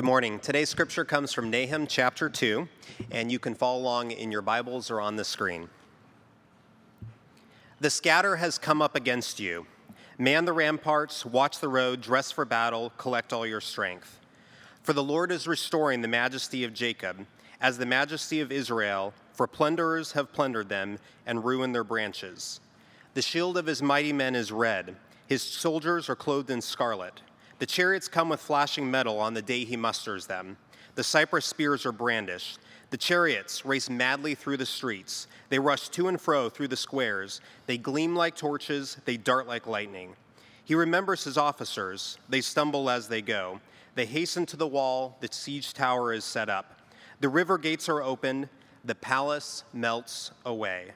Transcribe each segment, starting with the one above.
Good morning. Today's scripture comes from Nahum chapter 2, and you can follow along in your Bibles or on the screen. The scatter has come up against you. Man the ramparts, watch the road, dress for battle, collect all your strength. For the Lord is restoring the majesty of Jacob, as the majesty of Israel, for plunderers have plundered them and ruined their branches. The shield of his mighty men is red, his soldiers are clothed in scarlet. The chariots come with flashing metal on the day he musters them. The cypress spears are brandished. The chariots race madly through the streets. They rush to and fro through the squares. They gleam like torches. They dart like lightning. He remembers his officers. They stumble as they go. They hasten to the wall. The siege tower is set up. The river gates are opened. The palace melts away.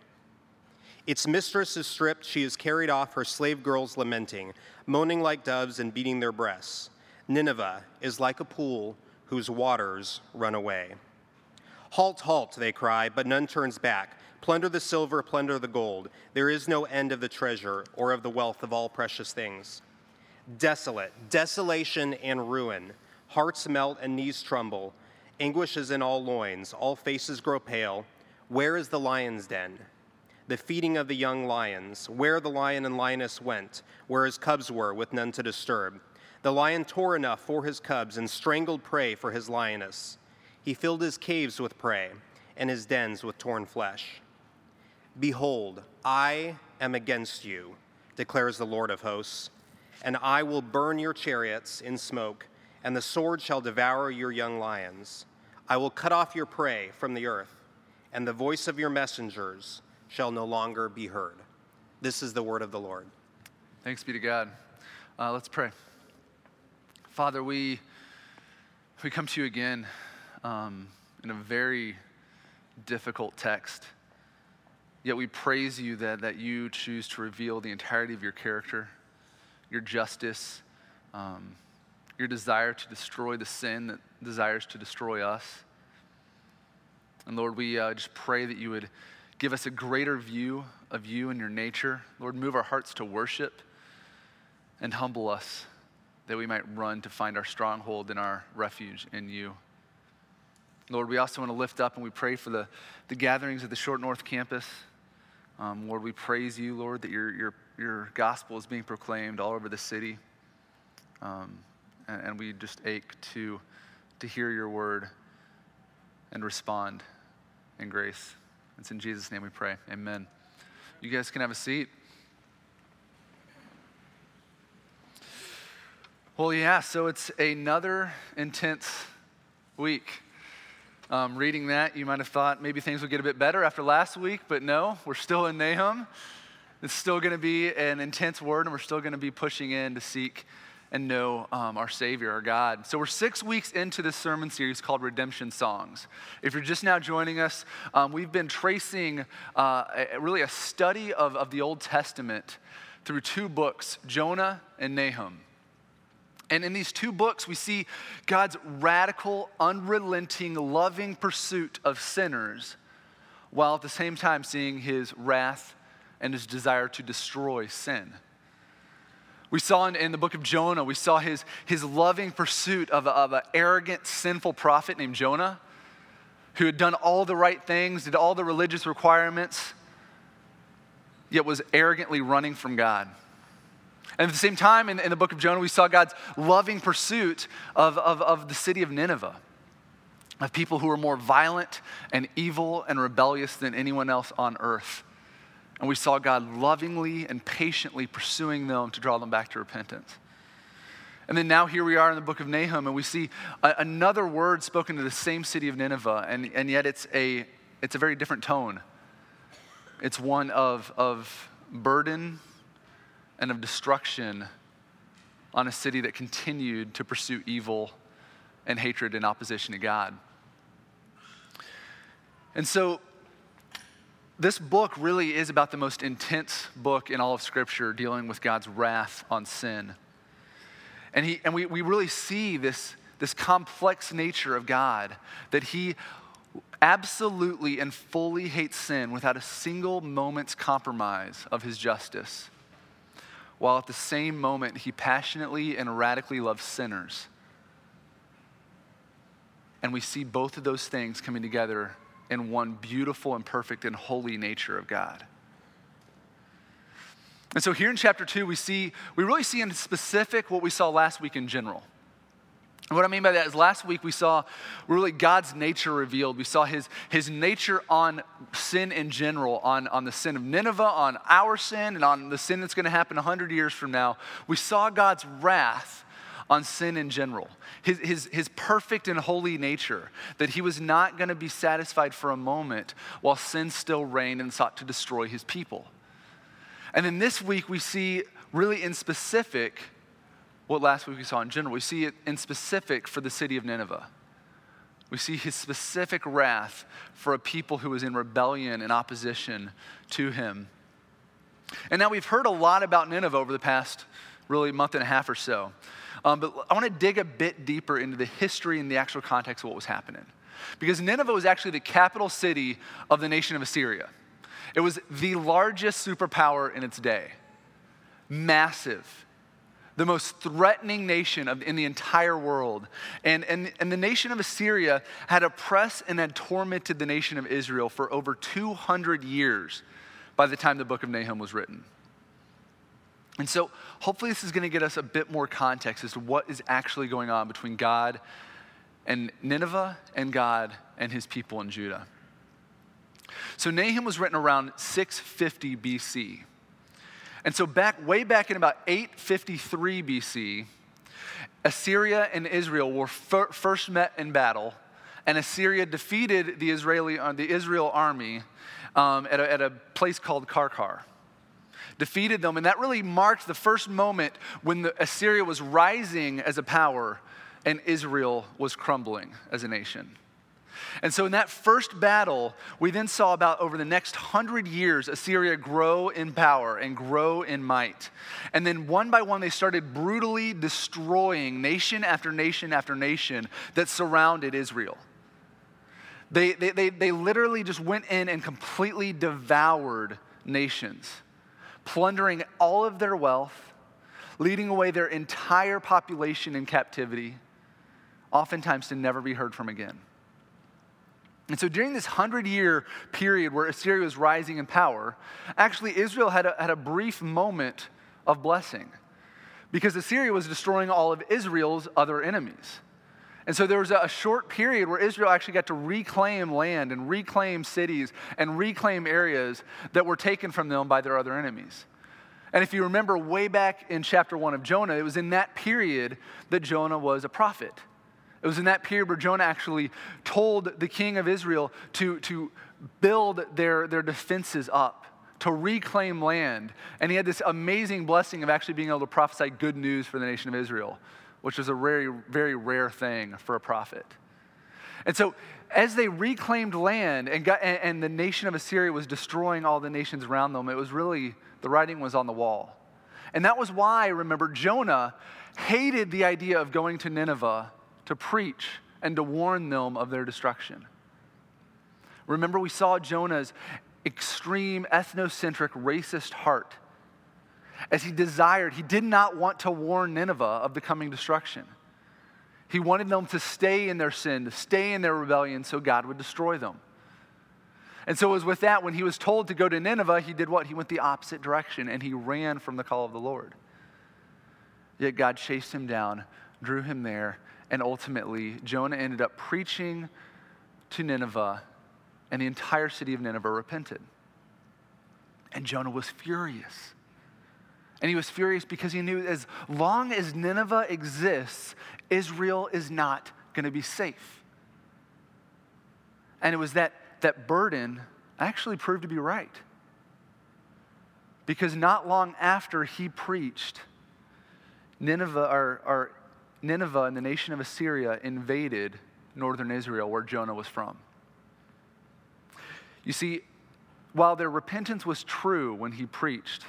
Its mistress is stripped. She is carried off, her slave girls lamenting, moaning like doves and beating their breasts. Nineveh is like a pool whose waters run away. Halt, halt, they cry, but none turns back. Plunder the silver, plunder the gold. There is no end of the treasure or of the wealth of all precious things. Desolate, desolation and ruin. Hearts melt and knees tremble. Anguish is in all loins. All faces grow pale. Where is the lion's den? The feeding of the young lions, where the lion and lioness went, where his cubs were, with none to disturb. The lion tore enough for his cubs and strangled prey for his lioness. He filled his caves with prey and his dens with torn flesh. Behold, I am against you, declares the Lord of hosts, and I will burn your chariots in smoke, and the sword shall devour your young lions. I will cut off your prey from the earth, and the voice of your messengers shall no longer be heard. This is the word of the Lord. Thanks be to God. Uh, let's pray. Father, we, we come to you again um, in a very difficult text. Yet we praise you that, that you choose to reveal the entirety of your character, your justice, um, your desire to destroy the sin that desires to destroy us. And Lord, we uh, just pray that you would Give us a greater view of you and your nature. Lord, move our hearts to worship and humble us that we might run to find our stronghold and our refuge in you. Lord, we also want to lift up and we pray for the, the gatherings at the Short North campus. Um, Lord, we praise you, Lord, that your, your, your gospel is being proclaimed all over the city. Um, and, and we just ache to, to hear your word and respond in grace. It's in Jesus' name we pray. Amen. You guys can have a seat. Well, yeah, so it's another intense week. Um, reading that, you might have thought maybe things would get a bit better after last week, but no, we're still in Nahum. It's still going to be an intense word, and we're still going to be pushing in to seek and know um, our Savior, our God. So, we're six weeks into this sermon series called Redemption Songs. If you're just now joining us, um, we've been tracing uh, a, really a study of, of the Old Testament through two books, Jonah and Nahum. And in these two books, we see God's radical, unrelenting, loving pursuit of sinners, while at the same time seeing his wrath and his desire to destroy sin. We saw in, in, the book of Jonah, we saw his, his loving pursuit of, of an arrogant, sinful prophet named Jonah who had done all the right things, did all the religious requirements, yet was arrogantly running from God. And at the same time, in, in the book of Jonah, we saw God's loving pursuit of, of, of the city of Nineveh, of people who were more violent and evil and rebellious than anyone else on earth. And we saw God lovingly and patiently pursuing them to draw them back to repentance. And then now here we are in the book of Nahum, and we see a, another word spoken to the same city of Nineveh, and, and yet it's a, it's a very different tone. It's one of, of burden and of destruction on a city that continued to pursue evil and hatred and opposition to God. And so this book really is about the most intense book in all of Scripture dealing with God's wrath on sin. And, he, and we, we really see this, this complex nature of God, that He absolutely and fully hates sin without a single moment's compromise of His justice, while at the same moment He passionately and radically loves sinners. And we see both of those things coming together in one beautiful and perfect and holy nature of God. And so here in chapter two, we see, we really see in specific what we saw last week in general. And what I mean by that is last week we saw really God's nature revealed. We saw his, his nature on sin in general, on, on the sin of Nineveh, on our sin, and on the sin that's going to happen 100 years from now. We saw God's wrath on sin in general, his, his, his perfect and holy nature, that he was not going to be satisfied for a moment while sin still reigned and sought to destroy his people. And then this week we see really in specific what last week we saw in general. We see it in specific for the city of Nineveh. We see his specific wrath for a people who was in rebellion and opposition to him. And now we've heard a lot about Nineveh over the past really month and a half or so. Um, but I want to dig a bit deeper into the history and the actual context of what was happening. Because Nineveh was actually the capital city of the nation of Assyria. It was the largest superpower in its day. Massive the most threatening nation of, in the entire world. And, and, and the nation of Assyria had oppressed and had tormented the nation of Israel for over 200 years by the time the book of Nahum was written. And so, hopefully, this is going to get us a bit more context as to what is actually going on between God and Nineveh and God and his people in Judah. So, Nahum was written around 650 BC. And so, back way back in about 853 BC, Assyria and Israel were fir- first met in battle, and Assyria defeated the Israeli uh, the Israel army um, at, a, at a place called Karkar. Defeated them, and that really marked the first moment when Assyria was rising as a power and Israel was crumbling as a nation. And so, in that first battle, we then saw about over the next hundred years, Assyria grow in power and grow in might. And then, one by one, they started brutally destroying nation after nation after nation that surrounded Israel. They, they, they, they literally just went in and completely devoured nations, plundering all of their wealth, leading away their entire population in captivity, oftentimes to never be heard from again. And so during this hundred year period where Assyria was rising in power, actually Israel had a, had a brief moment of blessing because Assyria was destroying all of Israel's other enemies. And so there was a short period where Israel actually got to reclaim land and reclaim cities and reclaim areas that were taken from them by their other enemies. And if you remember way back in chapter one of Jonah, it was in that period that Jonah was a prophet. It was in that period where Jonah actually told the king of Israel to, to build their, their defenses up, to reclaim land. And he had this amazing blessing of actually being able to prophesy good news for the nation of Israel, which was a very, very rare thing for a prophet. And so, as they reclaimed land and, got, and, and the nation of Assyria was destroying all the nations around them, it was really, the writing was on the wall. And that was why, remember, Jonah hated the idea of going to Nineveh to preach and to warn them of their destruction. Remember, we saw Jonah's extreme, ethnocentric, racist heart as he desired, he did not want to warn Nineveh of the coming destruction. He wanted them to stay in their sin, to stay in their rebellion, so God would destroy them. And so it was with that, when he was told to go to Nineveh, he did what? He went the opposite direction and he ran from the call of the Lord. Yet God chased him down, drew him there, and ultimately, Jonah ended up preaching to Nineveh, and the entire city of Nineveh repented. And Jonah was furious. And he was furious because he knew as long as Nineveh exists, Israel is not going to be safe. And it was that, that burden actually proved to be right. Because not long after he preached, Nineveh, or, or Nineveh and the nation of Assyria invaded northern Israel, where Jonah was from. You see, while their repentance was true when he preached,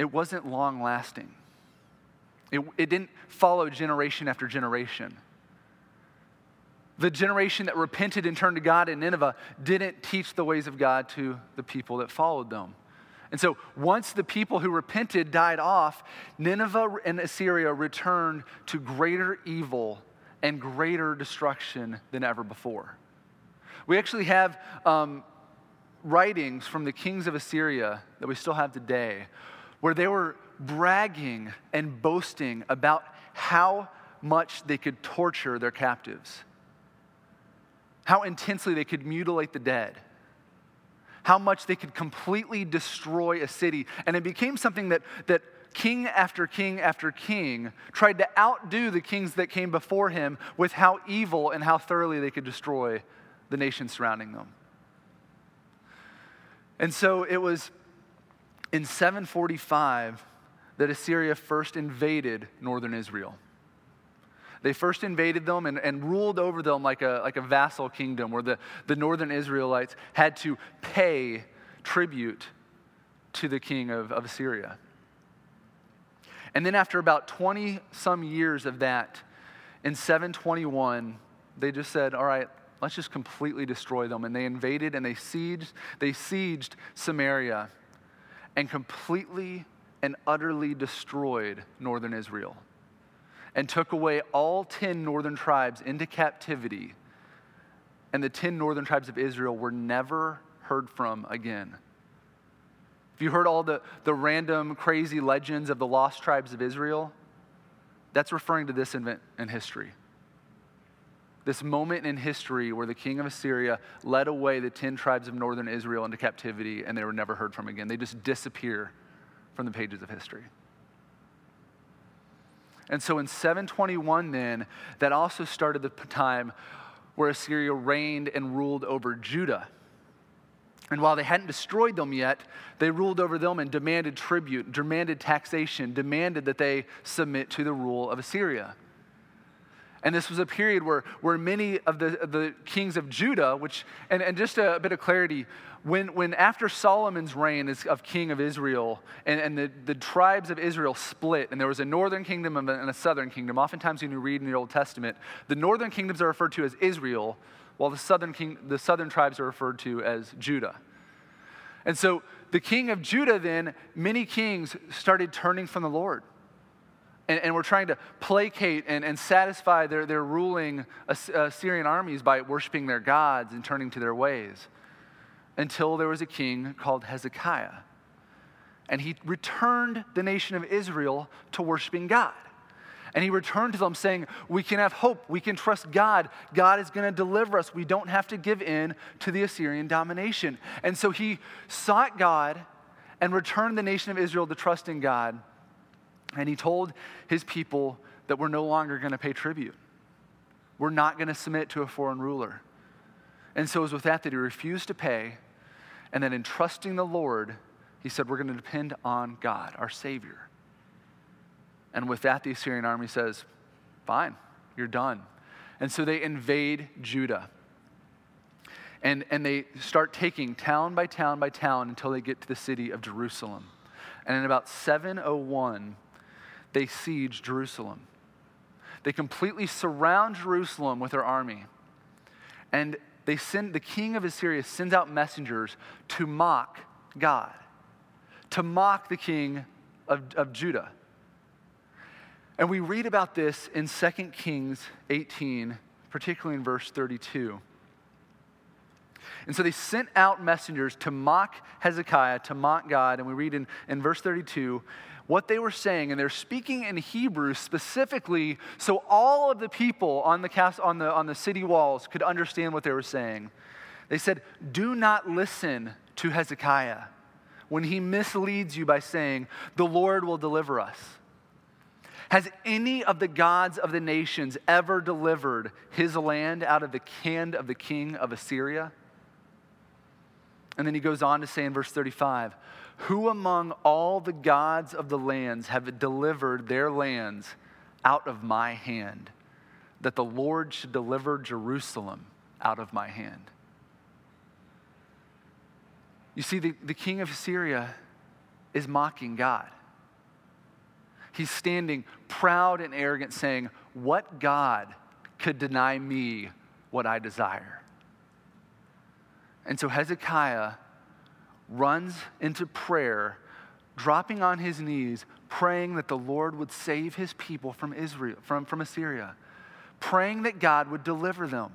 it wasn't long lasting. It, it didn't follow generation after generation. The generation that repented and turned to God in Nineveh didn't teach the ways of God to the people that followed them. And so once the people who repented died off, Nineveh and Assyria returned to greater evil and greater destruction than ever before. We actually have um, writings from the kings of Assyria that we still have today where they were bragging and boasting about how much they could torture their captives, how intensely they could mutilate the dead, how much they could completely destroy a city. And it became something that, that king after king after king tried to outdo the kings that came before him with how evil and how thoroughly they could destroy the nation surrounding them. And so it was in 745 that Assyria first invaded northern Israel. They first invaded them and, and ruled over them like a, like a vassal kingdom where the, the northern Israelites had to pay tribute to the king of, of Assyria. And then, after about 20 some years of that, in 721, they just said, All right, let's just completely destroy them. And they invaded and they sieged, they sieged Samaria and completely and utterly destroyed northern Israel and took away all 10 northern tribes into captivity. And the 10 northern tribes of Israel were never heard from again. If you heard all the, the random, crazy legends of the lost tribes of Israel? That's referring to this event in history. This moment in history where the king of Assyria led away the 10 tribes of northern Israel into captivity and they were never heard from again. They just disappear from the pages of history. And so in 721, then, that also started the time where Assyria reigned and ruled over Judah. And while they hadn't destroyed them yet, they ruled over them and demanded tribute, demanded taxation, demanded that they submit to the rule of Assyria. And this was a period where, where many of the, the kings of Judah, which, and, and just a, bit of clarity, when, when after Solomon's reign as, of king of Israel, and, and the, the tribes of Israel split, and there was a northern kingdom and a southern kingdom, oftentimes when you read in the Old Testament, the northern kingdoms are referred to as Israel, while the southern, king, the southern tribes are referred to as Judah. And so the king of Judah, then, many kings started turning from the Lord and, and were trying to placate and, and satisfy their, their ruling Assyrian armies by worshiping their gods and turning to their ways until there was a king called Hezekiah. And he returned the nation of Israel to worshiping God. And he returned to them saying, We can have hope. We can trust God. God is going to deliver us. We don't have to give in to the Assyrian domination. And so he sought God and returned the nation of Israel to trust in God. And he told his people that we're no longer going to pay tribute. We're not going to submit to a foreign ruler. And so it was with that that he refused to pay. And then in trusting the Lord, he said, We're going to depend on God, our Savior. And with that, the Assyrian army says, Fine, you're done. And so they invade Judah. And, and they start taking town by town by town until they get to the city of Jerusalem. And in about 701, they siege Jerusalem. They completely surround Jerusalem with their army. And they send, the king of Assyria sends out messengers to mock God, to mock the king of, of Judah. And we read about this in 2 Kings 18, particularly in verse 32. And so they sent out messengers to mock Hezekiah, to mock God. And we read in, in verse 32 what they were saying, and they're speaking in Hebrew specifically so all of the people on the, cast, on, the, on the city walls could understand what they were saying. They said, Do not listen to Hezekiah when he misleads you by saying, The Lord will deliver us. Has any of the gods of the nations ever delivered his land out of the hand of the king of Assyria? And then he goes on to say in verse 35 who among all the gods of the lands have delivered their lands out of my hand, that the Lord should deliver Jerusalem out of my hand? You see, the, the king of Syria is mocking God. He's standing proud and arrogant, saying, What God could deny me what I desire? And so Hezekiah runs into prayer, dropping on his knees, praying that the Lord would save his people from Israel, from, from Assyria, praying that God would deliver them.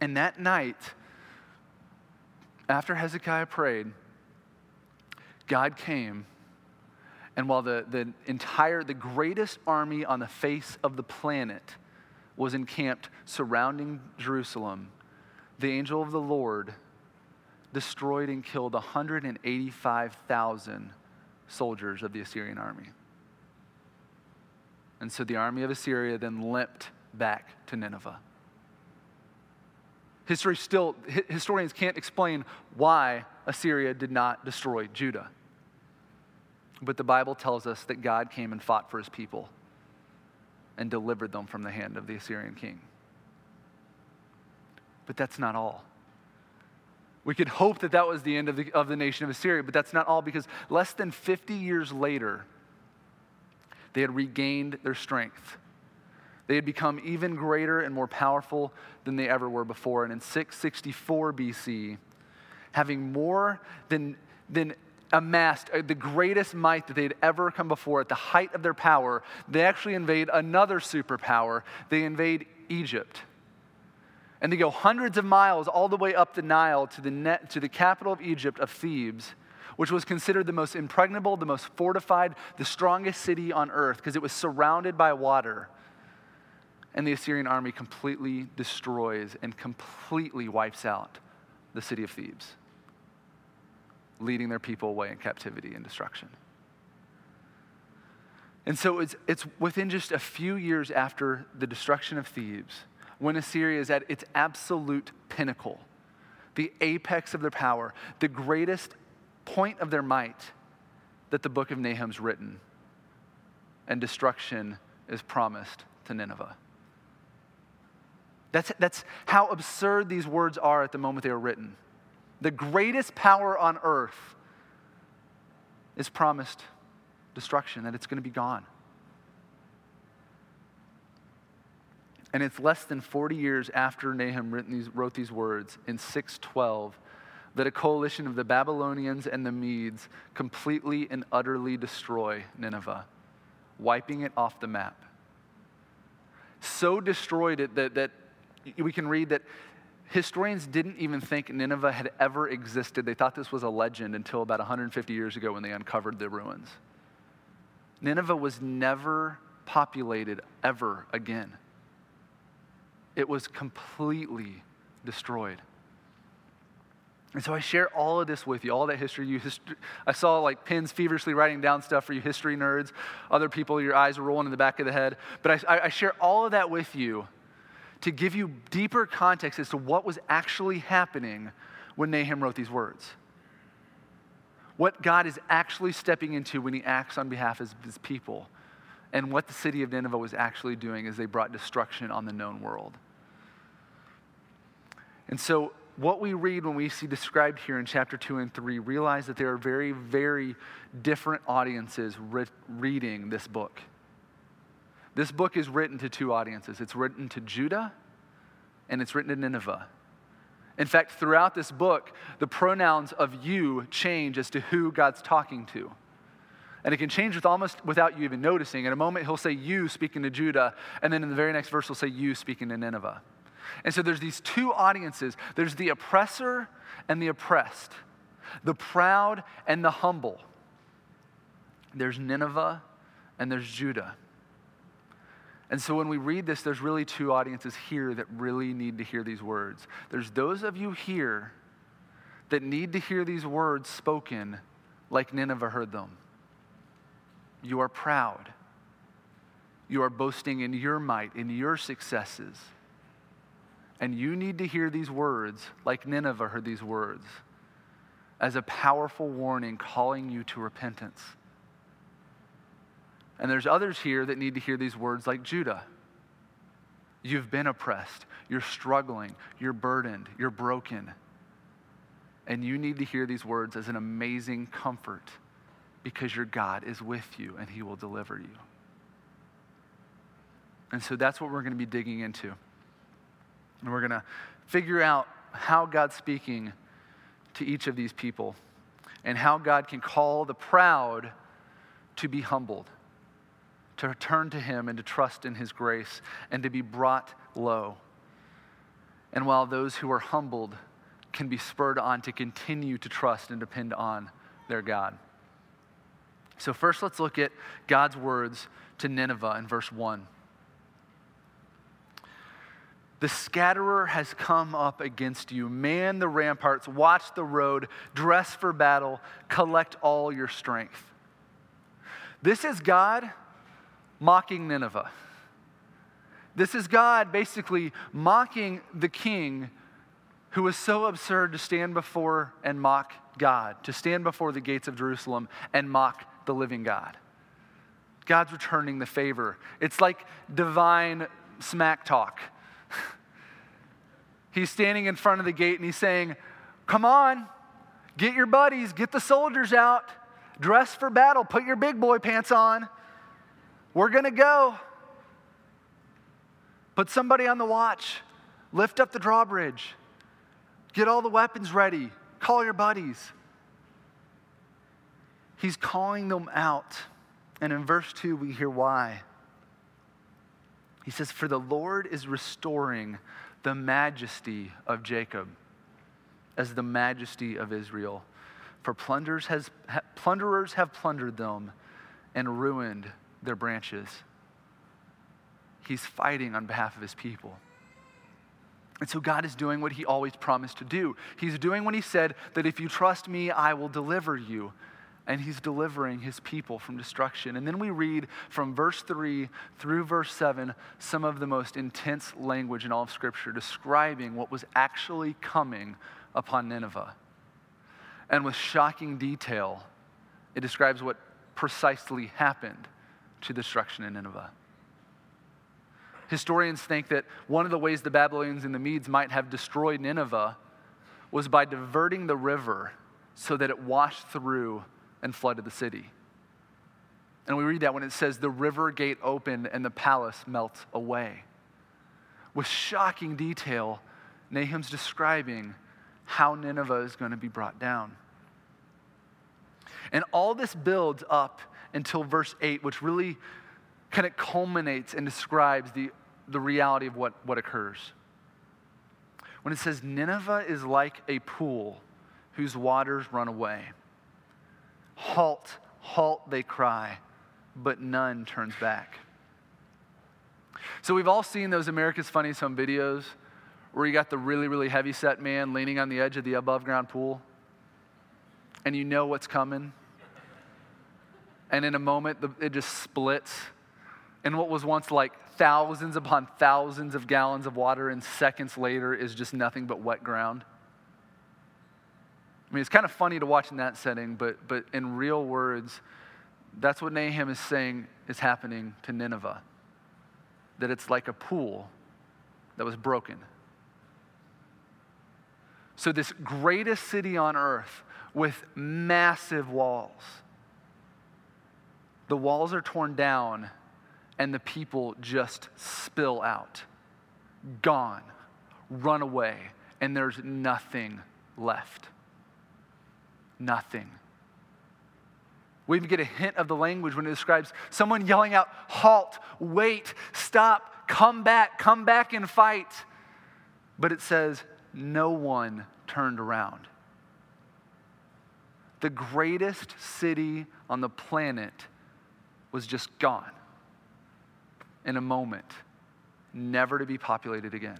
And that night, after Hezekiah prayed, God came, and while the, the entire, the greatest army on the face of the planet was encamped surrounding Jerusalem, the angel of the Lord destroyed and killed 185,000 soldiers of the Assyrian army. And so the army of Assyria then limped back to Nineveh. History still, historians can't explain why Assyria did not destroy Judah. But the Bible tells us that God came and fought for his people and delivered them from the hand of the Assyrian king. But that's not all. We could hope that that was the end of the, of the nation of Assyria, but that's not all because less than 50 years later, they had regained their strength. They had become even greater and more powerful than they ever were before. And in 664 BC, having more than, than amassed uh, the greatest might that they'd ever come before at the height of their power, they actually invade another superpower. They invade Egypt. And they go hundreds of miles all the way up the Nile to the, to the capital of Egypt, of Thebes, which was considered the most impregnable, the most fortified, the strongest city on earth because it was surrounded by water. And the Assyrian army completely destroys and completely wipes out the city of Thebes, leading their people away in captivity and destruction. And so it's, it's within just a few years after the destruction of Thebes, when Assyria is at its absolute pinnacle, the apex of their power, the greatest point of their might that the book of Nahum's written, and destruction is promised to Nineveh. That's, that's how absurd these words are at the moment they are written. The greatest power on earth is promised destruction, that it's going to be gone. And it's less than 40 years after Nahum these, wrote these words in 612 that a coalition of the Babylonians and the Medes completely and utterly destroy Nineveh, wiping it off the map. So destroyed it that, that we can read that historians didn't even think Nineveh had ever existed. They thought this was a legend until about 150 years ago when they uncovered the ruins. Nineveh was never populated ever again, it was completely destroyed. And so I share all of this with you, all that history. You history, I saw like pins feverishly writing down stuff for you history nerds. Other people, your eyes are rolling in the back of the head. But I, I share all of that with you to give you deeper context as to what was actually happening when Nahum wrote these words. What God is actually stepping into when he acts on behalf of his people, and what the city of Nineveh was actually doing is they brought destruction on the known world. And so, what we read when we see described here in chapter 2 and 3, realize that there are very, very different audiences re- reading this book. This book is written to two audiences it's written to Judah and it's written to Nineveh. In fact, throughout this book, the pronouns of you change as to who God's talking to. And it can change with almost without you even noticing. In a moment, he'll say you speaking to Judah, and then in the very next verse, he'll say you speaking to Nineveh. And so there's these two audiences there's the oppressor and the oppressed, the proud and the humble. There's Nineveh and there's Judah. And so when we read this, there's really two audiences here that really need to hear these words. There's those of you here that need to hear these words spoken like Nineveh heard them. You are proud. You are boasting in your might, in your successes. And you need to hear these words like Nineveh heard these words as a powerful warning calling you to repentance. And there's others here that need to hear these words like Judah. You've been oppressed, you're struggling, you're burdened, you're broken. And you need to hear these words as an amazing comfort because your God is with you and he will deliver you. And so that's what we're going to be digging into. And we're going to figure out how God's speaking to each of these people and how God can call the proud to be humbled to turn to Him and to trust in His grace and to be brought low. And while those who are humbled can be spurred on to continue to trust and depend on their God. So, first, let's look at God's words to Nineveh in verse 1. The scatterer has come up against you. Man the ramparts, watch the road, dress for battle, collect all your strength. This is God mocking Nineveh. This is God basically mocking the king who was so absurd to stand before and mock God, to stand before the gates of Jerusalem and mock the living God. God's returning the favor. It's like divine smack talk he's standing in front of the gate and he's saying, Come on, get your buddies, get the soldiers out, dress for battle, put your big boy pants on. We're going to go. Put somebody on the watch, lift up the drawbridge, get all the weapons ready, call your buddies. He's calling them out. And in verse 2, we hear why. He says, For the Lord is restoring the majesty of Jacob as the majesty of Israel. For plunderers, has, plunderers have plundered them and ruined their branches. He's fighting on behalf of his people. And so God is doing what he always promised to do. He's doing what he said that if you trust me, I will deliver you and he's delivering his people from destruction. And then we read from verse 3 through verse 7 some of the most intense language in all of Scripture describing what was actually coming upon Nineveh. And with shocking detail, it describes what precisely happened to destruction in Nineveh. Historians think that one of the ways the Babylonians and the Medes might have destroyed Nineveh was by diverting the river so that it washed through and flooded the city. And we read that when it says, the river gate opened and the palace melts away. With shocking detail, Nahum's describing how Nineveh is going to be brought down. And all this builds up until verse 8, which really kind of culminates and describes the, the reality of what, what occurs. When it says, Nineveh is like a pool whose waters run away. Halt, halt, they cry, but none turns back. So we've all seen those America's Funniest Home videos where you got the really, really heavy set man leaning on the edge of the above ground pool, and you know what's coming. And in a moment, it just splits. And what was once like thousands upon thousands of gallons of water, in seconds later, is just nothing but wet ground. I mean, it's kind of funny to watch in that setting, but, but in real words, that's what Nahum is saying is happening to Nineveh. That it's like a pool that was broken. So, this greatest city on earth with massive walls, the walls are torn down and the people just spill out, gone, run away, and there's nothing left nothing. We even get a hint of the language when it describes someone yelling out, halt, wait, stop, come back, come back and fight. But it says, no one turned around. The greatest city on the planet was just gone in a moment, never to be populated again.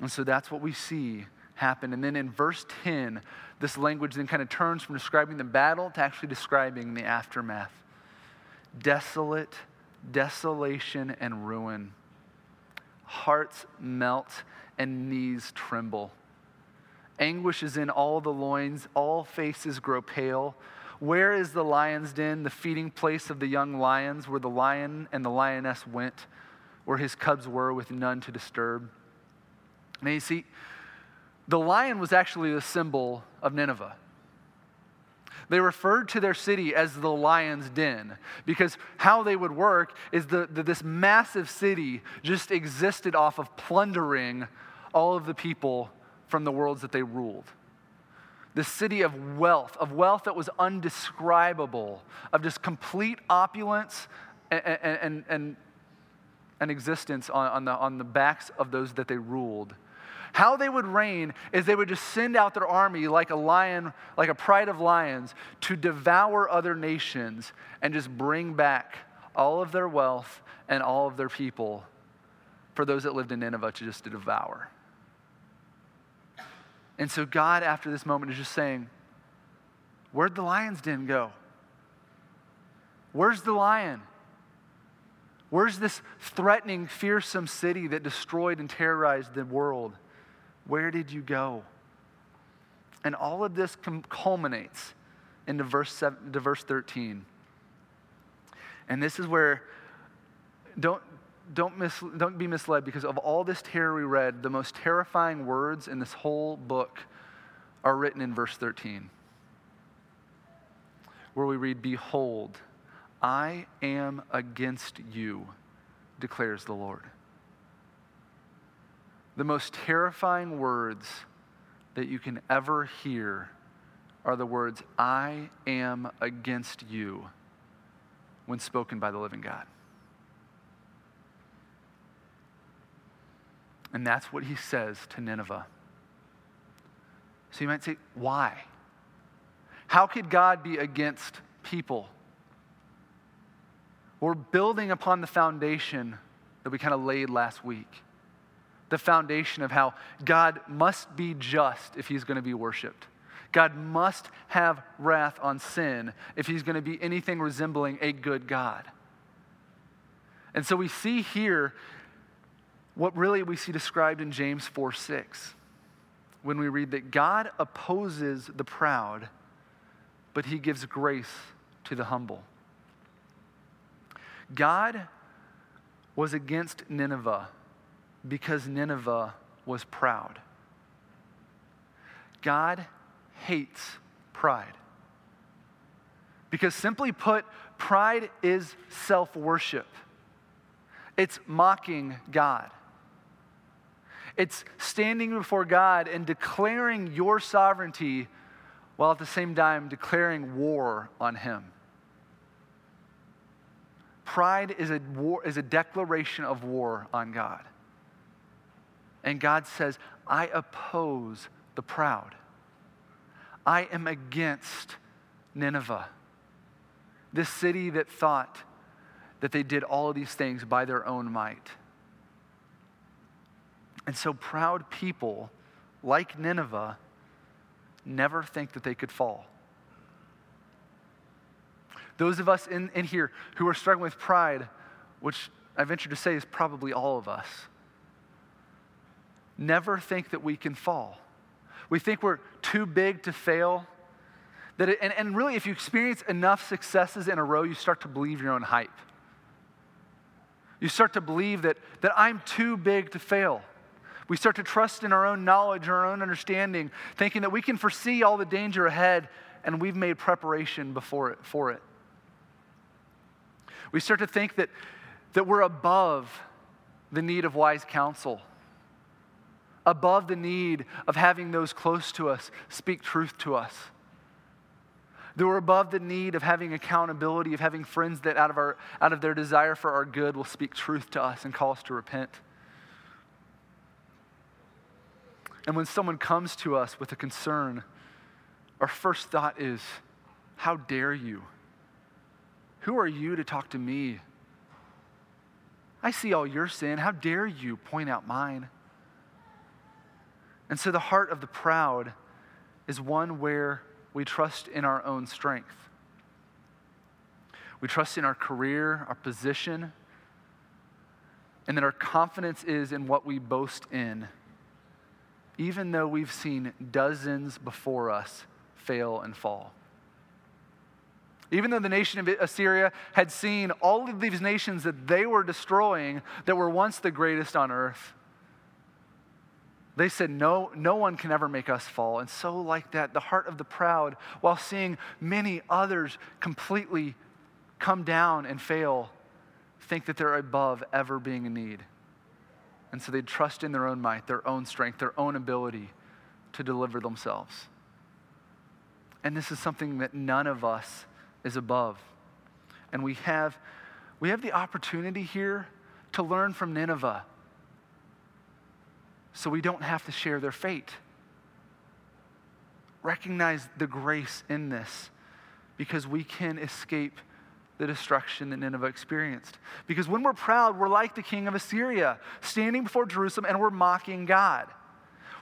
And so that's what we see happened. And then in verse 10, this language then kind of turns from describing the battle to actually describing the aftermath desolate, desolation, and ruin. Hearts melt and knees tremble. Anguish is in all the loins, all faces grow pale. Where is the lion's den, the feeding place of the young lions, where the lion and the lioness went, where his cubs were with none to disturb? Now you see, the lion was actually the symbol of Nineveh. They referred to their city as the lion's den because how they would work is that this massive city just existed off of plundering all of the people from the worlds that they ruled. the city of wealth, of wealth that was undescribable, of just complete opulence and, and, and, and existence on, on, the, on the backs of those that they ruled. How they would reign is they would just send out their army like a lion, like a pride of lions, to devour other nations and just bring back all of their wealth and all of their people for those that lived in Nineveh to just to devour. And so God, after this moment, is just saying, Where'd the lion's den go? Where's the lion? Where's this threatening, fearsome city that destroyed and terrorized the world? Where did you go? And all of this culminates into verse, seven, to verse 13. And this is where, don't, don't, mis, don't be misled because of all this terror we read, the most terrifying words in this whole book are written in verse 13, where we read, Behold, I am against you, declares the Lord. The most terrifying words that you can ever hear are the words, I am against you, when spoken by the living God. And that's what he says to Nineveh. So you might say, why? How could God be against people? We're building upon the foundation that we kind of laid last week. The foundation of how God must be just if he's going to be worshiped. God must have wrath on sin if he's going to be anything resembling a good God. And so we see here what really we see described in James 4 6, when we read that God opposes the proud, but he gives grace to the humble. God was against Nineveh because Nineveh was proud. God hates pride. Because simply put, pride is self worship, it's mocking God. It's standing before God and declaring your sovereignty while at the same time declaring war on Him. Pride is a, war, is a declaration of war on God. And God says, I oppose the proud. I am against Nineveh, this city that thought that they did all of these things by their own might. And so proud people, like Nineveh, never think that they could fall. Those of us in, in here who are struggling with pride, which I venture to say is probably all of us, never think that we can fall. We think we're too big to fail. That it, and, and really, if you experience enough successes in a row, you start to believe your own hype. You start to believe that, that I'm too big to fail. We start to trust in our own knowledge, our own understanding, thinking that we can foresee all the danger ahead and we've made preparation before it, for it. We start to think that, that we're above the need of wise counsel, above the need of having those close to us speak truth to us. That we're above the need of having accountability, of having friends that out of, our, out of their desire for our good will speak truth to us and call us to repent. And when someone comes to us with a concern, our first thought is, How dare you? Who are you to talk to me? I see all your sin. How dare you point out mine? And so the heart of the proud is one where we trust in our own strength. We trust in our career, our position, and that our confidence is in what we boast in even though we've seen dozens before us fail and fall. Even though the nation of Assyria had seen all of these nations that they were destroying that were once the greatest on earth, they said, no, no one can ever make us fall. And so, like that, the heart of the proud, while seeing many others completely come down and fail, think that they're above ever being in need. And so they'd trust in their own might, their own strength, their own ability to deliver themselves. And this is something that none of us is above. And we have, we have the opportunity here to learn from Nineveh so we don't have to share their fate. Recognize the grace in this because we can escape the destruction that Nineveh experienced. Because when we're proud, we're like the king of Assyria, standing before Jerusalem and we're mocking God.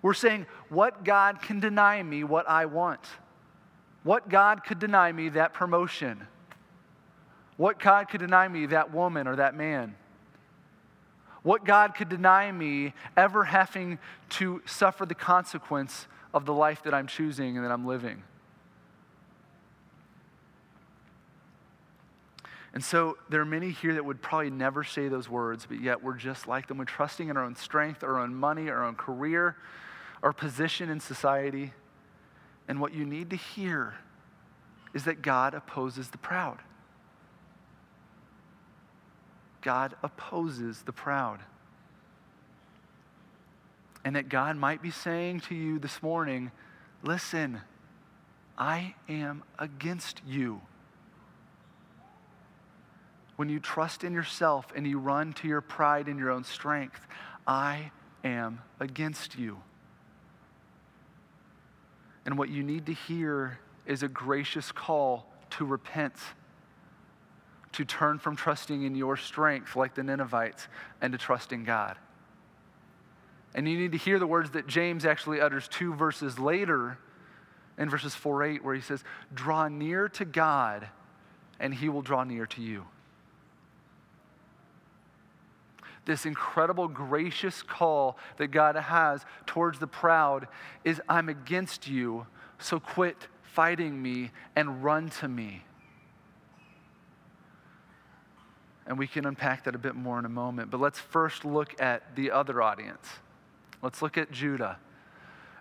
We're saying, What God can deny me what I want? What God could deny me that promotion? What God could deny me that woman or that man? What God could deny me ever having to suffer the consequence of the life that I'm choosing and that I'm living? And so there are many here that would probably never say those words, but yet we're just like them. We're trusting in our own strength, our own money, our own career, our position in society. And what you need to hear is that God opposes the proud. God opposes the proud. And that God might be saying to you this morning, listen, I am against you. When you trust in yourself and you run to your pride and your own strength, I am against you. And what you need to hear is a gracious call to repent to turn from trusting in your strength, like the Ninevites, and to trust in God. And you need to hear the words that James actually utters two verses later in verses 4 8, where he says, Draw near to God, and he will draw near to you. This incredible, gracious call that God has towards the proud is I'm against you, so quit fighting me and run to me. And we can unpack that a bit more in a moment. But let's first look at the other audience. Let's look at Judah.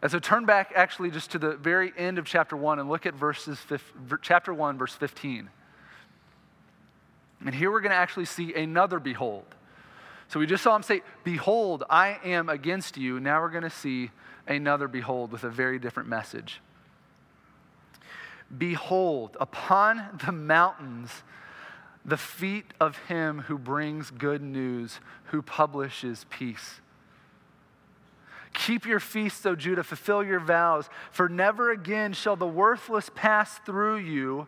And so turn back actually just to the very end of chapter 1 and look at verses chapter 1 verse 15. And here we're going to actually see another behold. So we just saw him say, "Behold, I am against you." Now we're going to see another behold with a very different message. Behold, upon the mountains the feet of him who brings good news, who publishes peace. Keep your feasts, O Judah, fulfill your vows, for never again shall the worthless pass through you.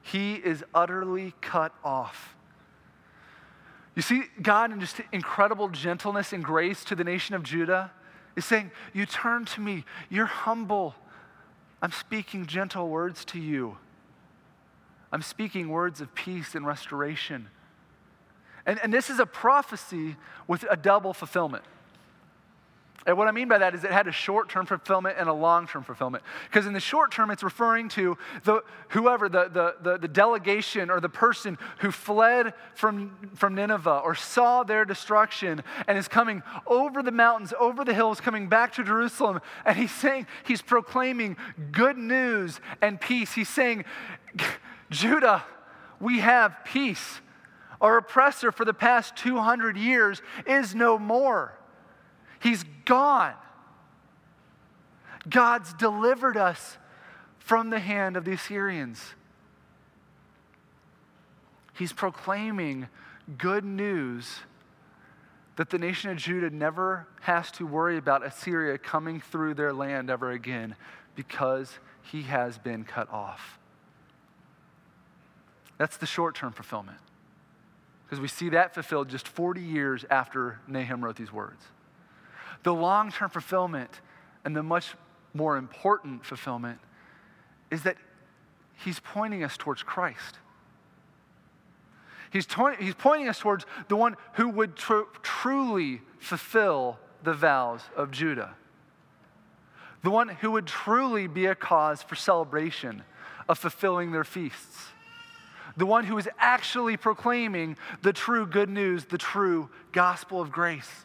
He is utterly cut off. You see, God, in just incredible gentleness and grace to the nation of Judah, is saying, You turn to me, you're humble. I'm speaking gentle words to you. I'm speaking words of peace and restoration. And, and this is a prophecy with a double fulfillment. And what I mean by that is it had a short term fulfillment and a long term fulfillment. Because in the short term, it's referring to the, whoever, the, the, the, the, delegation or the person who fled from, from Nineveh or saw their destruction and is coming over the mountains, over the hills, coming back to Jerusalem. And he's saying, he's proclaiming good news and peace. He's saying, Judah, we have peace. Our oppressor for the past 200 years is no more. He's gone. God's delivered us from the hand of the Assyrians. He's proclaiming good news that the nation of Judah never has to worry about Assyria coming through their land ever again because he has been cut off. That's the short term fulfillment. Because we see that fulfilled just 40 years after Nahum wrote these words. The long term fulfillment and the much more important fulfillment is that he's pointing us towards Christ. He's, to- he's pointing us towards the one who would tr- truly fulfill the vows of Judah. The one who would truly be a cause for celebration of fulfilling their feasts the one who is actually proclaiming the true good news, the true gospel of grace,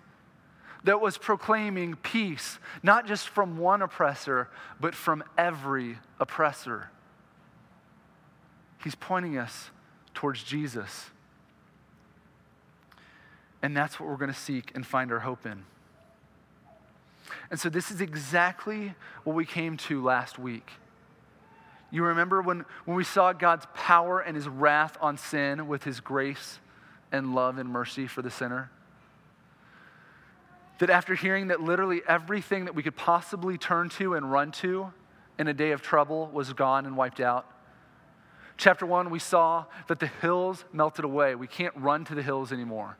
that was proclaiming peace, not just from one oppressor, but from every oppressor. He's pointing us towards Jesus. And that's what we're going to seek and find our hope in. And so, this is exactly what we came to last week. You remember when, when we saw God's power and his wrath on sin with his grace and love and mercy for the sinner? That after hearing that literally everything that we could possibly turn to and run to in a day of trouble was gone and wiped out. Chapter one, we saw that the hills melted away. We can't run to the hills anymore.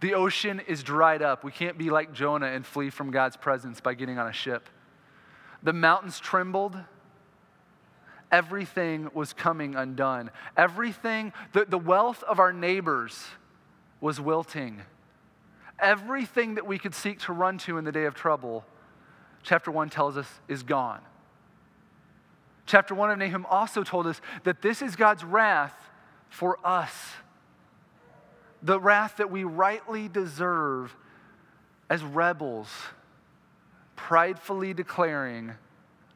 The ocean is dried up. We can't be like Jonah and flee from God's presence by getting on a ship. The mountains trembled. Everything was coming undone. Everything, the, the wealth of our neighbors was wilting. Everything that we could seek to run to in the day of trouble, chapter 1 tells us, is gone. Chapter 1 of Nahum also told us that this is God's wrath for us. The wrath that we rightly deserve as rebels, pridefully declaring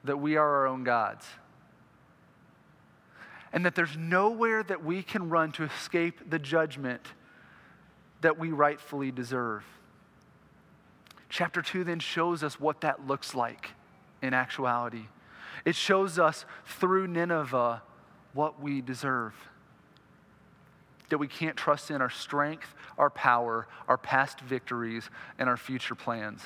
that we are our own gods. And that there's nowhere that we can run to escape the judgment that we rightfully deserve. Chapter 2 then shows us what that looks like in actuality. It shows us through Nineveh what we deserve. That we can't trust in our strength, our power, our past victories, and our future plans.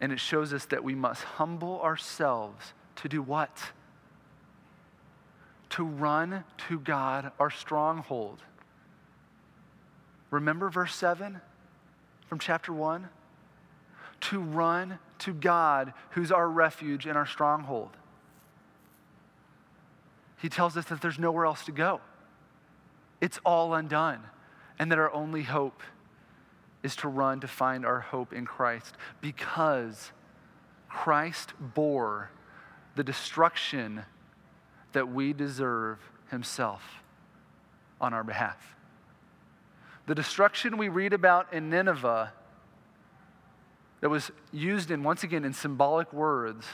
And it shows us that we must humble ourselves to do what? To run to God, our stronghold Remember verse 7 from chapter 1? To run to God, who's our refuge and our stronghold. He tells us that there's nowhere else to go. It's all undone, and that our only hope is to run to find our hope in Christ because Christ bore the destruction that we deserve himself on our behalf. The destruction we read about in Nineveh that was used in, once again, in symbolic words,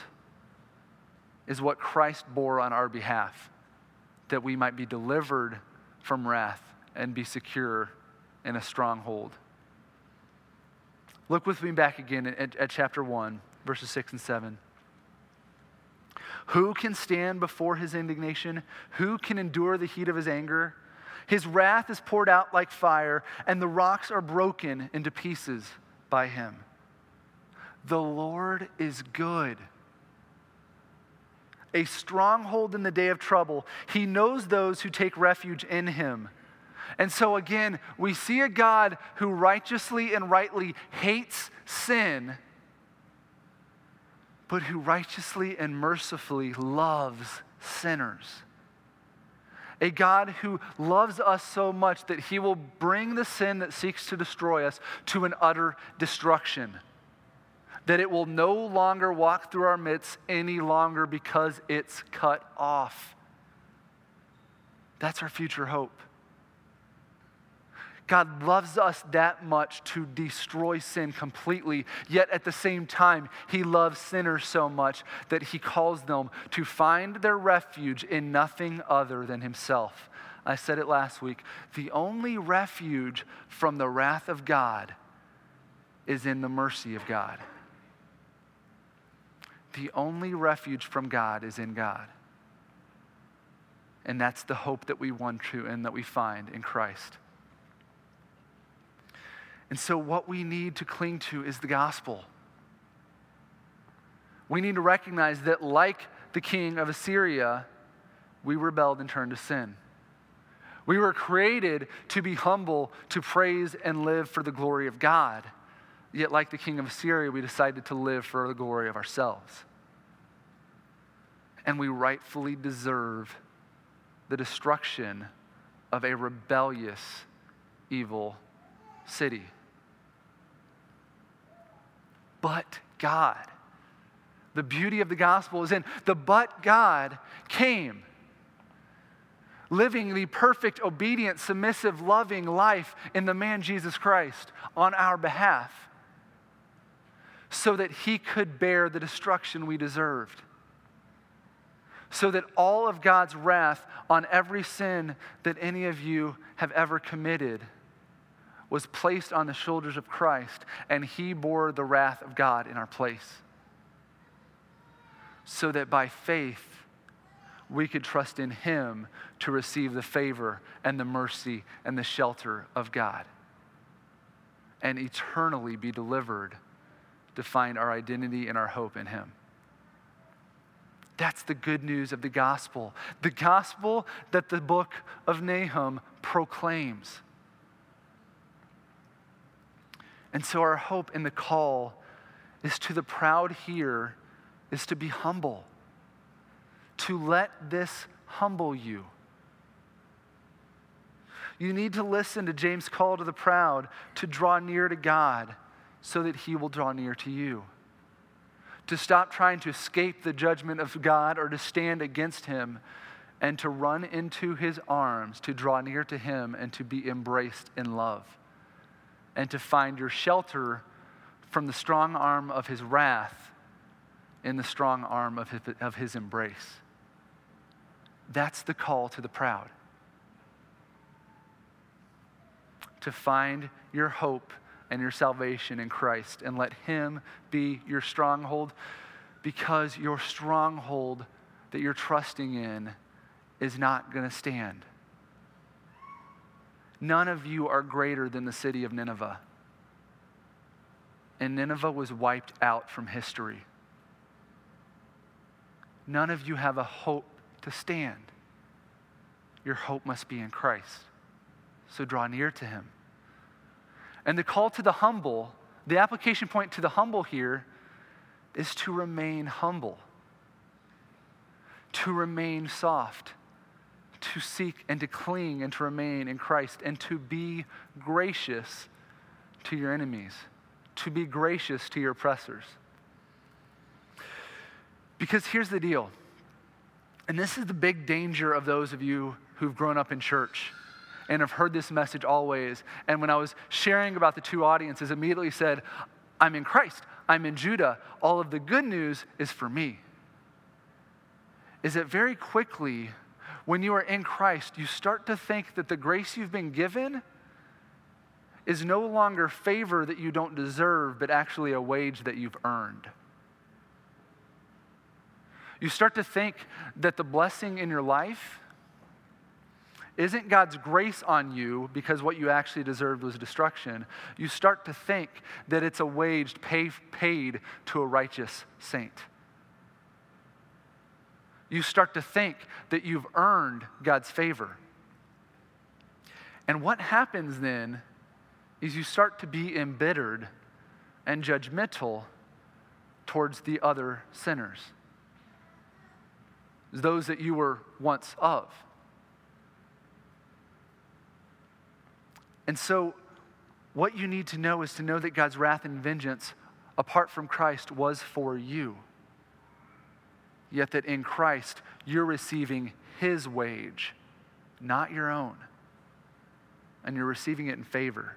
is what Christ bore on our behalf, that we might be delivered from wrath and be secure in a stronghold. Look with me back again at, at, chapter 1, verses 6 and 7. Who can stand before his indignation? Who can endure the heat of his anger? His wrath is poured out like fire, and the rocks are broken into pieces by him. The Lord is good. A stronghold in the day of trouble. He knows those who take refuge in him. And so, again, we see a God who righteously and rightly hates sin, but who righteously and mercifully loves sinners a God who loves us so much that he will bring the sin that seeks to destroy us to an utter destruction. That it will no longer walk through our midst any longer because it's cut off. That's our future hope. God loves us that much to destroy sin completely, yet at the same time, He loves sinners so much that He calls them to find their refuge in nothing other than Himself. I said it last week. The only refuge from the wrath of God is in the mercy of God. The only refuge from God is in God. And that's the hope that we want to and that we find in Christ. And so, what we need to cling to is the gospel. We need to recognize that, like the king of Assyria, we rebelled and turned to sin. We were created to be humble, to praise and live for the glory of God. Yet, like the king of Assyria, we decided to live for the glory of ourselves. And we rightfully deserve the destruction of a rebellious, evil city but God. The beauty of the gospel is in the but God came, living the perfect, obedient, submissive, loving life in the man Jesus Christ on our behalf, so that he could bear the destruction we deserved. So that all of God's wrath on every sin that any of you have ever committed was placed on the shoulders of Christ, and he bore the wrath of God in our place. So that by faith we could trust in Him to receive the favor and the mercy and the shelter of God and eternally be delivered to find our identity and our hope in Him. That's the good news of the gospel. The gospel that the book of Nahum proclaims. And so, our hope in the call is to the proud here is to be humble, to let this humble you. You need to listen to James' call to the proud to draw near to God so that he will draw near to you. To stop trying to escape the judgment of God or to stand against him and to run into his arms, to draw near to him and to be embraced in love. And to find your shelter from the strong arm of his wrath in the strong arm of his, of his embrace. That's the call to the proud. To find your hope and your salvation in Christ and let Him be your stronghold because your stronghold that you're trusting in is not going to stand. None of you are greater than the city of Nineveh. And Nineveh was wiped out from history. None of you have a hope to stand. Your hope must be in Christ. So draw near to Him. And the call to the humble, the application point to the humble here is to remain humble, to remain soft, to seek and to cling and to remain in Christ, and to be gracious to your enemies, to be gracious to your oppressors. Because here's the deal, and this is the big danger of those of you who've grown up in church and have heard this message always. And when I was sharing about the two audiences, immediately said, I'm in Christ, I'm in Judah. All of the good news is for me. Is that very quickly, when you are in Christ, you start to think that the grace you've been given is no longer favor that you don't deserve, but actually a wage that you've earned. You start to think that the blessing in your life isn't God's grace on you because what you actually deserved was destruction. You start to think that it's a wage pay, paid to a righteous saint. You start to think that you've earned God's favor. And what happens then is you start to be embittered and judgmental towards the other sinners, those that you were once of. And so, what you need to know is to know that God's wrath and vengeance, apart from Christ, was for you. Yet that in Christ, you're receiving His wage, not your own. And you're receiving it in favor.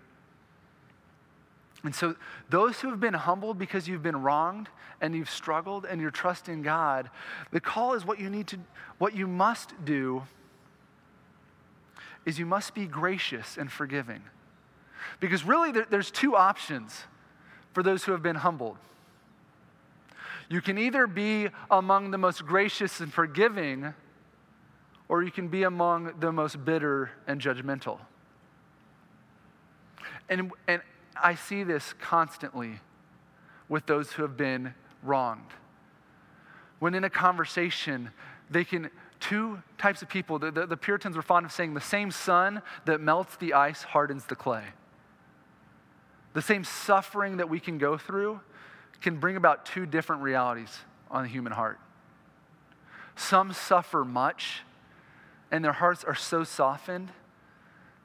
And so, those who have been humbled because you've been wronged and you've struggled and you're trusting God, the call is what you need to, what you must do is you must be gracious and forgiving. Because really, there, there's two options for those who have been humbled. You can either be among the most gracious and forgiving, or you can be among the most bitter and judgmental. And, and I see this constantly with those who have been wronged. When in a conversation, they can two types of people. The, the, the, Puritans were fond of saying the same sun that melts the ice hardens the clay. The same suffering that we can go through can bring about two different realities on the human heart. Some suffer much, and their hearts are so softened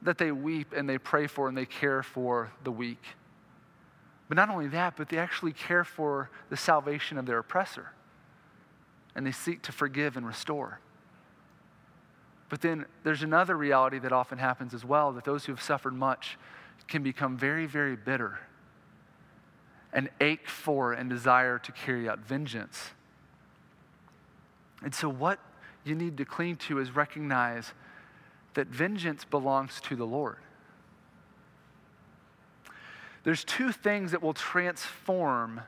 that they weep and they pray for and they care for the weak. But not only that, but they actually care for the salvation of their oppressor. And they seek to forgive and restore. But then there's another reality that often happens as well that those who have suffered much can become very, very bitter and ache for and desire to carry out vengeance. And so, what you need to cling to is recognize that vengeance belongs to the Lord. There's two things that will transform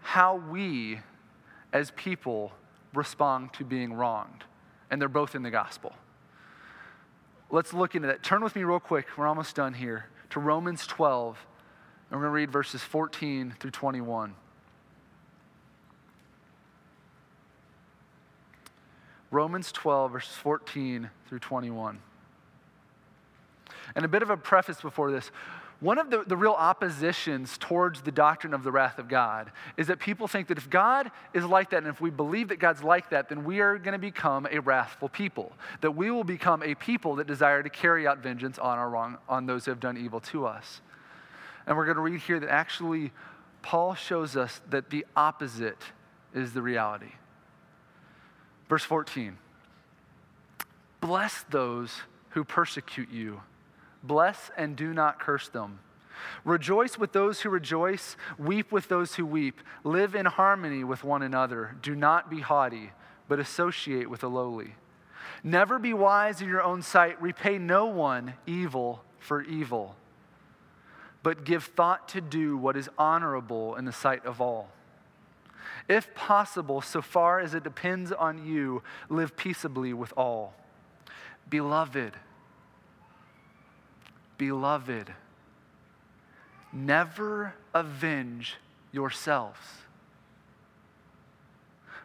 how we as people respond to being wronged. And they're both in the gospel. Let's look into that. Turn with me real quick. We're almost done here to Romans 12. And we're going to read verses 14 through 21. Romans 12, verses 14 through 21. And a bit of a preface before this. One of the, the real oppositions towards the doctrine of the wrath of God is that people think that if God is like that, and if we believe that God's like that, then we are going to become a wrathful people. That we will become a people that desire to carry out vengeance on, our wrong, on those who have done evil to us. And we're going to read here that actually Paul shows us that the opposite is the reality. Verse 14 Bless those who persecute you, bless and do not curse them. Rejoice with those who rejoice, weep with those who weep, live in harmony with one another. Do not be haughty, but associate with the lowly. Never be wise in your own sight, repay no one evil for evil but give thought to do what is honorable in the sight of all. If possible, so far as it depends on you, live peaceably with all. Beloved, beloved, never avenge yourselves,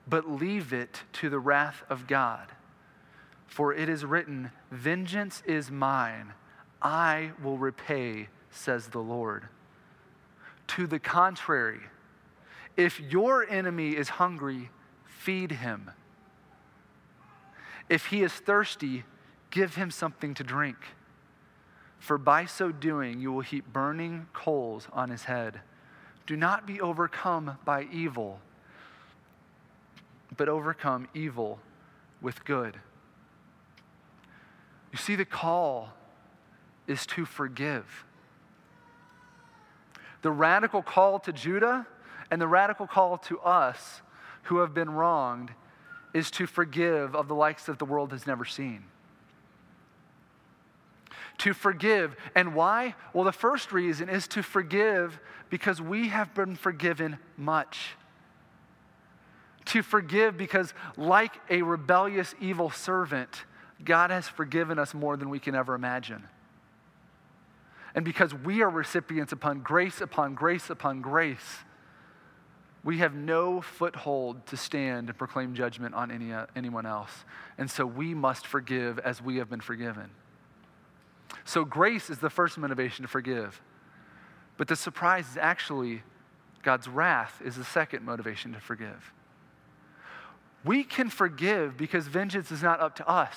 but leave it to the wrath of God. For it is written, Vengeance is mine, I will repay says the Lord. To the contrary, if your enemy is hungry, feed him. If he is thirsty, give him something to drink. For by so doing, you will heap burning coals on his head. Do not be overcome by evil, but overcome evil with good. You see, the call is to forgive the radical call to Judah and the radical call to us who have been wronged is to forgive of the likes that the world has never seen. To forgive. And why? Well, the first reason is to forgive because we have been forgiven much. To forgive because, like a rebellious, evil servant, God has forgiven us more than we can ever imagine. And because we are recipients upon grace upon grace upon grace, we have no foothold to stand and proclaim judgment on any, uh, anyone else. And so we must forgive as we have been forgiven. So grace is the first motivation to forgive. But the surprise is actually God's wrath is the second motivation to forgive. We can forgive because vengeance is not up to us.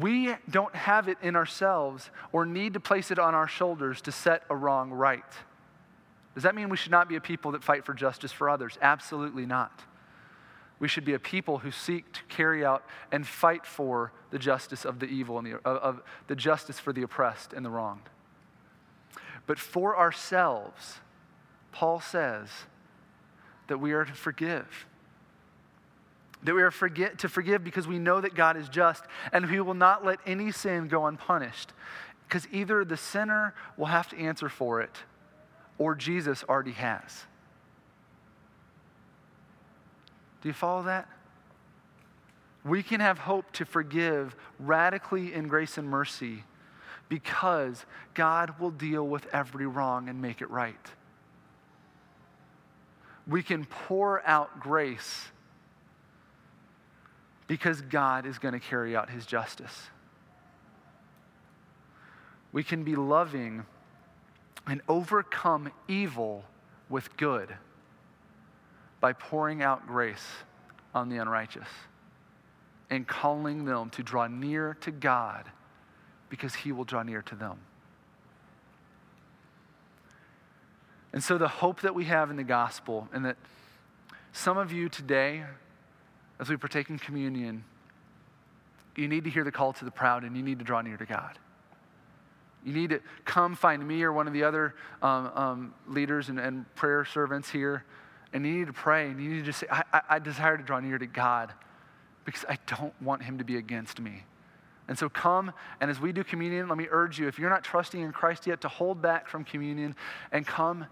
We don't have it in ourselves or need to place it on our shoulders to set a wrong right. Does that mean we should not be a people that fight for justice for others? Absolutely not. We should be a people who seek to carry out and fight for the justice of the evil and the, of, of the justice for the oppressed and the wronged. But for ourselves, Paul says that we are to forgive that we are forget, to forgive because we know that God is just and He will not let any sin go unpunished. Because either the sinner will have to answer for it or Jesus already has. Do you follow that? We can have hope to forgive radically in grace and mercy because God will deal with every wrong and make it right. We can pour out grace because God is going to carry out his justice. We can be loving and overcome evil with good by pouring out grace on the unrighteous and calling them to draw near to God because he will draw near to them. And so, the hope that we have in the gospel, and that some of you today as we partake in communion, you need to hear the call to the proud and you need to draw near to God. You need to come find me or one of the other um, um, leaders and, and, prayer servants here, and you need to pray and you need to just say, I, I, I desire to draw near to God because I don't want him to be against me. And so come, and as we do communion, let me urge you, if you're not trusting in Christ yet, to hold back from communion and come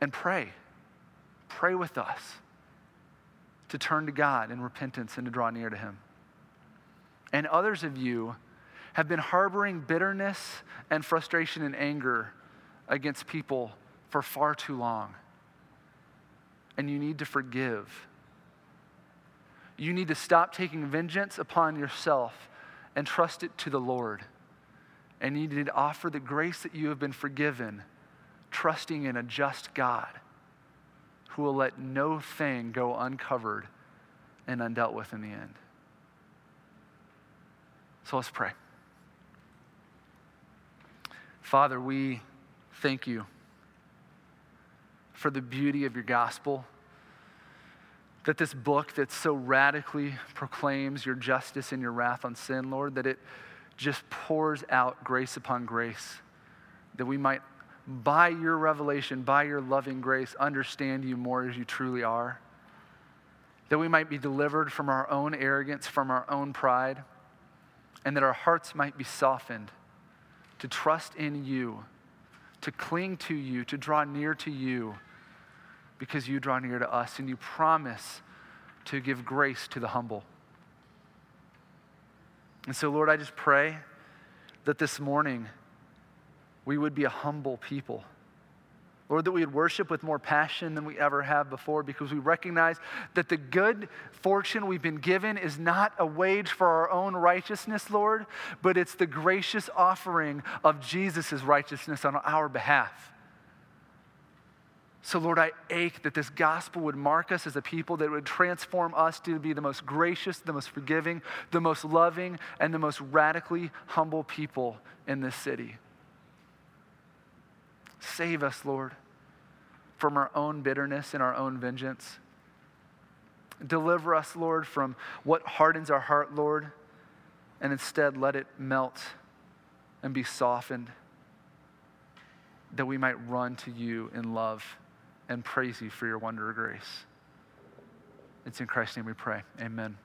and pray. Pray with us. To turn to God in repentance and to draw near to Him. And others of you have been harboring bitterness and frustration and anger against people for far too long. And you need to forgive. You need to stop taking vengeance upon yourself and trust it to the Lord. And you need to offer the grace that you have been forgiven, trusting in a just God who will let no thing go uncovered and undealt with in the end. So let's pray. Father, we thank you for the beauty of your gospel. That this book that so radically proclaims your justice and your wrath on sin, Lord, that it just pours out grace upon grace. That we might, by your revelation, by your loving grace, understand you more as you truly are. That we might be delivered from our own arrogance, from our own pride, and that our hearts might be softened to trust in you, to cling to you, to draw near to you, because you draw near to us and you promise to give grace to the humble. And so, Lord, I just pray that this morning we would be a humble people Lord, that we would worship with more passion than we ever have before because we recognize that the good fortune we've been given is not a wage for our own righteousness, Lord, but it's the gracious offering of Jesus' righteousness on our behalf. So, Lord, I ache that this gospel would mark us as a people that would transform us to be the most gracious, the most forgiving, the most loving, and the most radically humble people in this city. Save us, Lord, from our own bitterness and our own vengeance. Deliver us, Lord, from what hardens our heart, Lord, and instead let it melt and be softened that we might run to you in love and praise you for your wonder of grace. It's in Christ's name we pray. Amen.